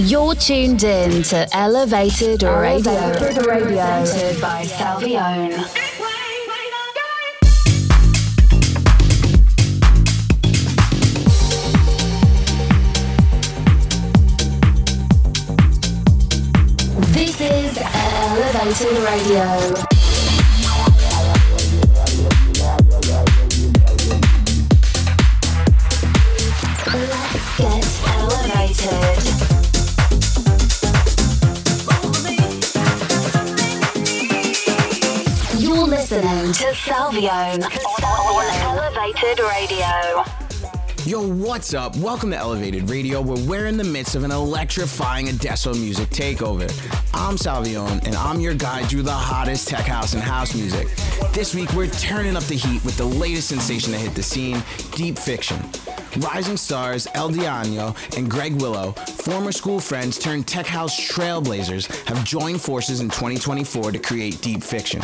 You're tuned in to Elevated Radio, Elevated Radio. presented by Salvione. This is Elevated Radio. Elevated Radio. Yo, what's up? Welcome to Elevated Radio, where we're in the midst of an electrifying Adesso music takeover. I'm Salvione, and I'm your guide through the hottest tech house and house music. This week, we're turning up the heat with the latest sensation to hit the scene, Deep Fiktion. Rising stars El Diano and Greg Willow, former school friends turned tech house trailblazers, have joined forces in 2024 to create Deep Fiktion.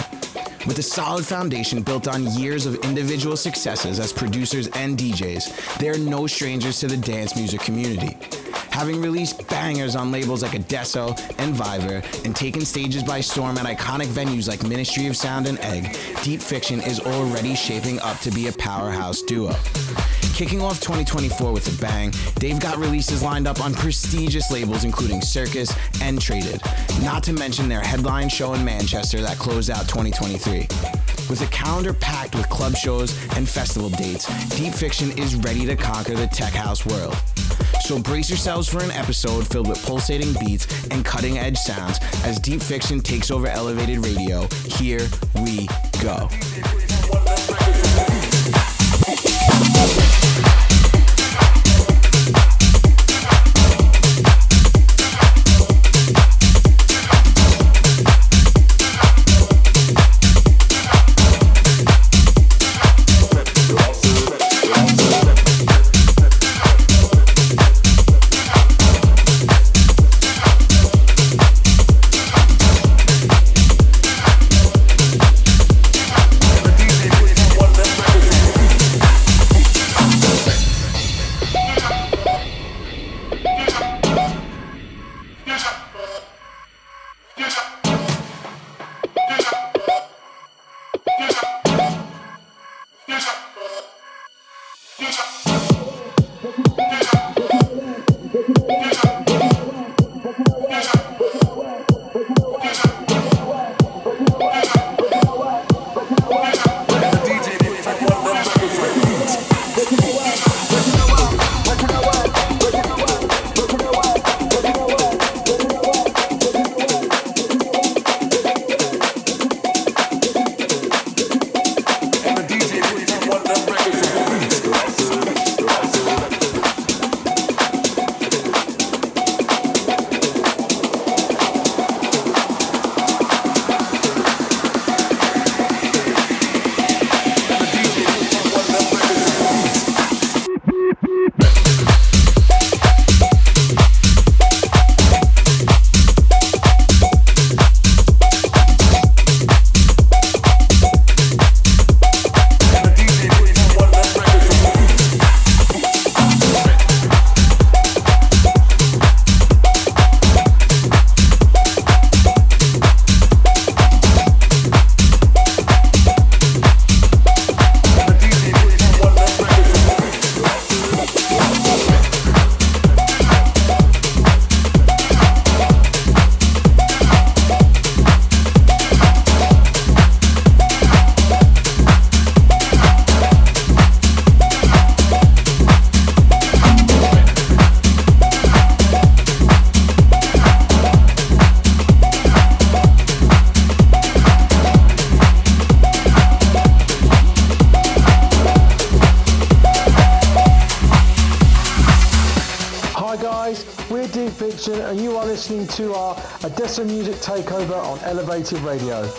With a solid foundation built on years of individual successes as producers and DJs, they are no strangers to the dance music community. Having released bangers on labels like Adesso and Viver and taken stages by storm at iconic venues like Ministry of Sound and Egg, Deep Fiktion is already shaping up to be a powerhouse duo. Kicking off 2024 with a bang, they've got releases lined up on prestigious labels including Circus and Traded, not to mention their headline show in Manchester that closed out 2023. With a calendar packed with club shows and festival dates, Deep Fiktion is ready to conquer the tech house world. So brace yourselves for an episode filled with pulsating beats and cutting edge sounds as Deep Fiktion takes over elevated radio. Here we go. Takeover on Elevated Radio.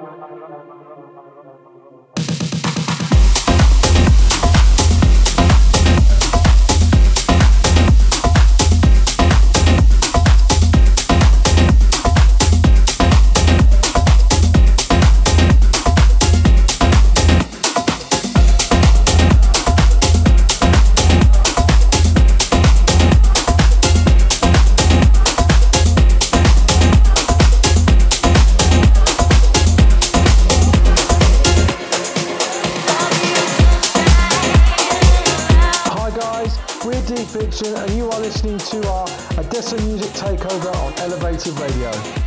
Thank you. Creative Radio.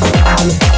I'm.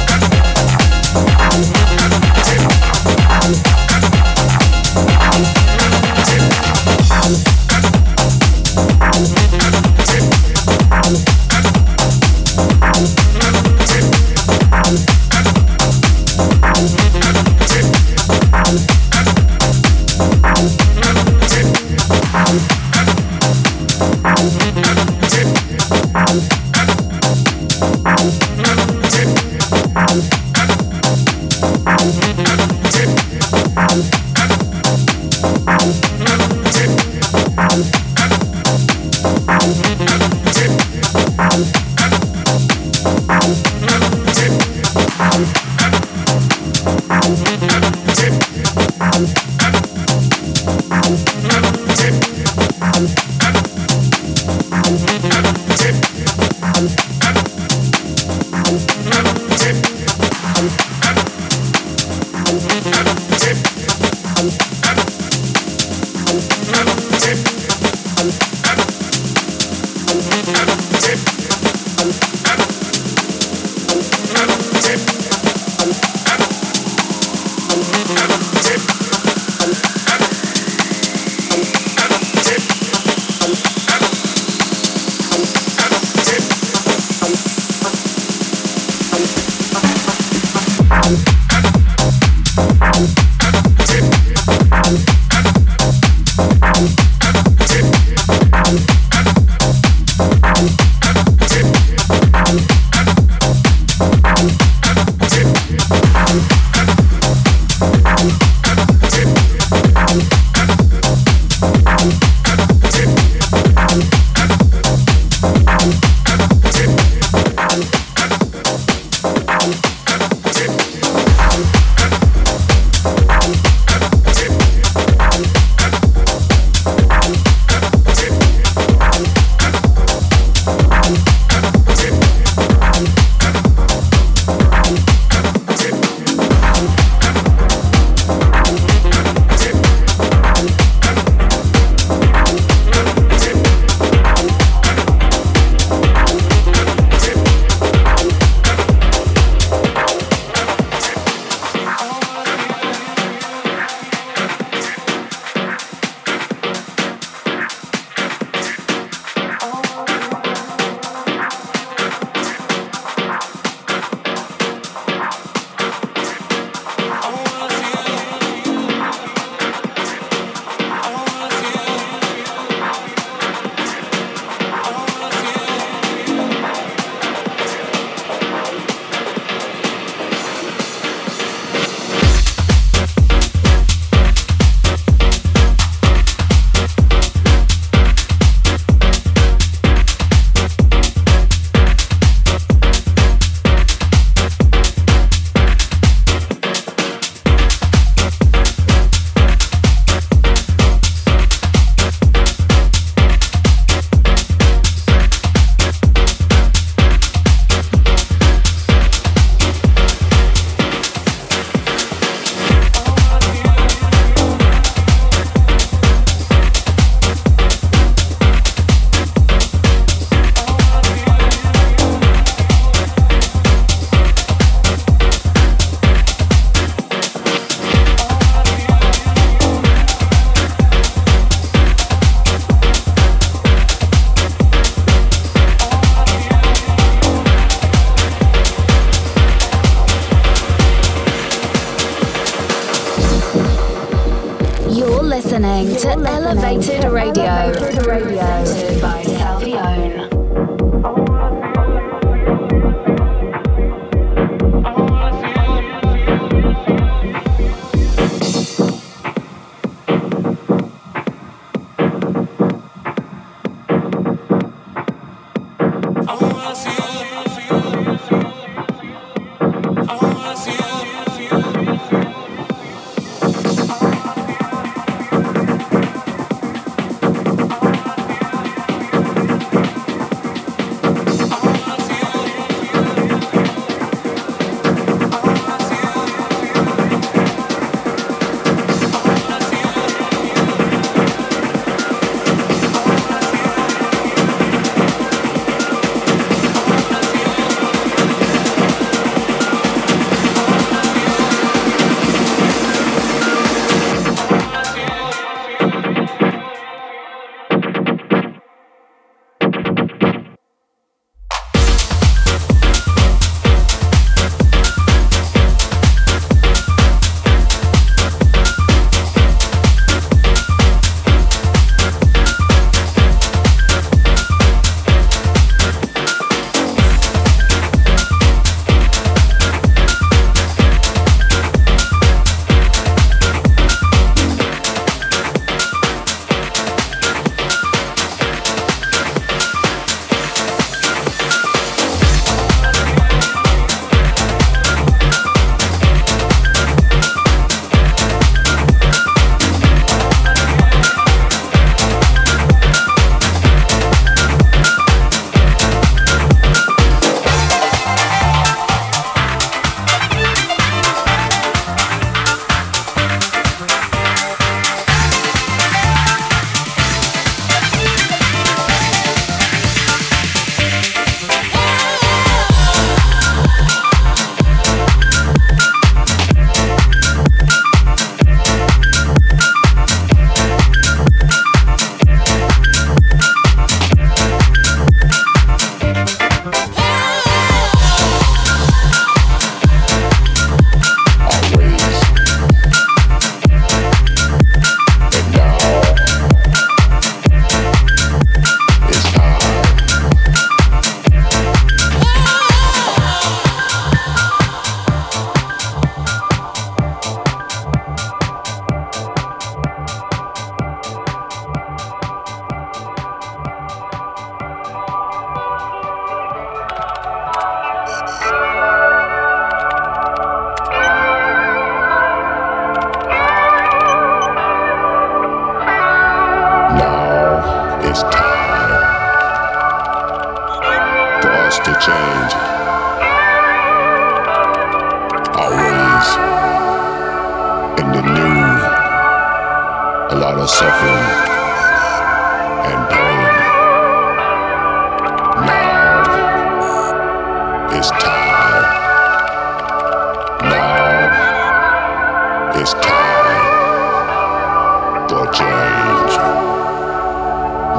Change.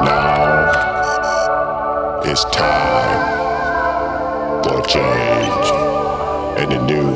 Now it's time for change and a new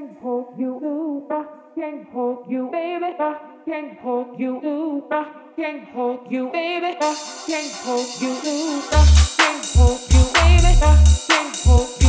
Can't hold you, ooh, I can't hold you, baby, I can't hold you, ooh, I can't hold you, baby, I can't hold you, ooh, I can't hold you, baby, I can't hold you.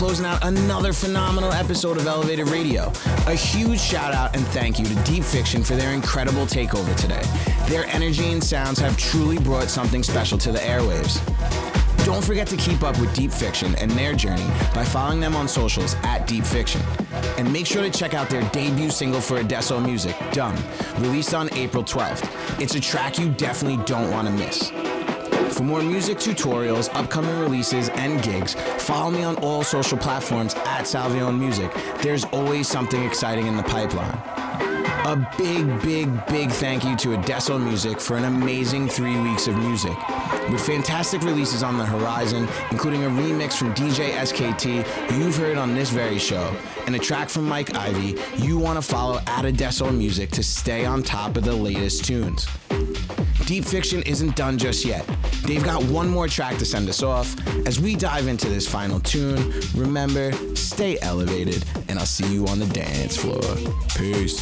Closing out another phenomenal episode of Elevated Radio. A huge shout out and thank you to Deep Fiktion for their incredible takeover today. Their energy and sounds have truly brought something special to the airwaves. Don't forget to keep up with Deep Fiktion and their journey by following them on socials at Deep Fiktion. And make sure to check out their debut single for Adesso Music, Dumb, released on April 12th. It's a track you definitely don't want to miss. For more music tutorials, upcoming releases, and gigs, follow me on all social platforms at Salvione Music. There's always something exciting in the pipeline. A big, big, big thank you to Adesso Music for an amazing three weeks of music. With fantastic releases on the horizon, including a remix from DJ SKT you've heard on this very show, and a track from Mike Ivy, you want to follow at Adesso Music to stay on top of the latest tunes. Deep Fiktion isn't done just yet. They've got one more track to send us off. As we dive into this final tune, remember, stay elevated, and I'll see you on the dance floor. Peace.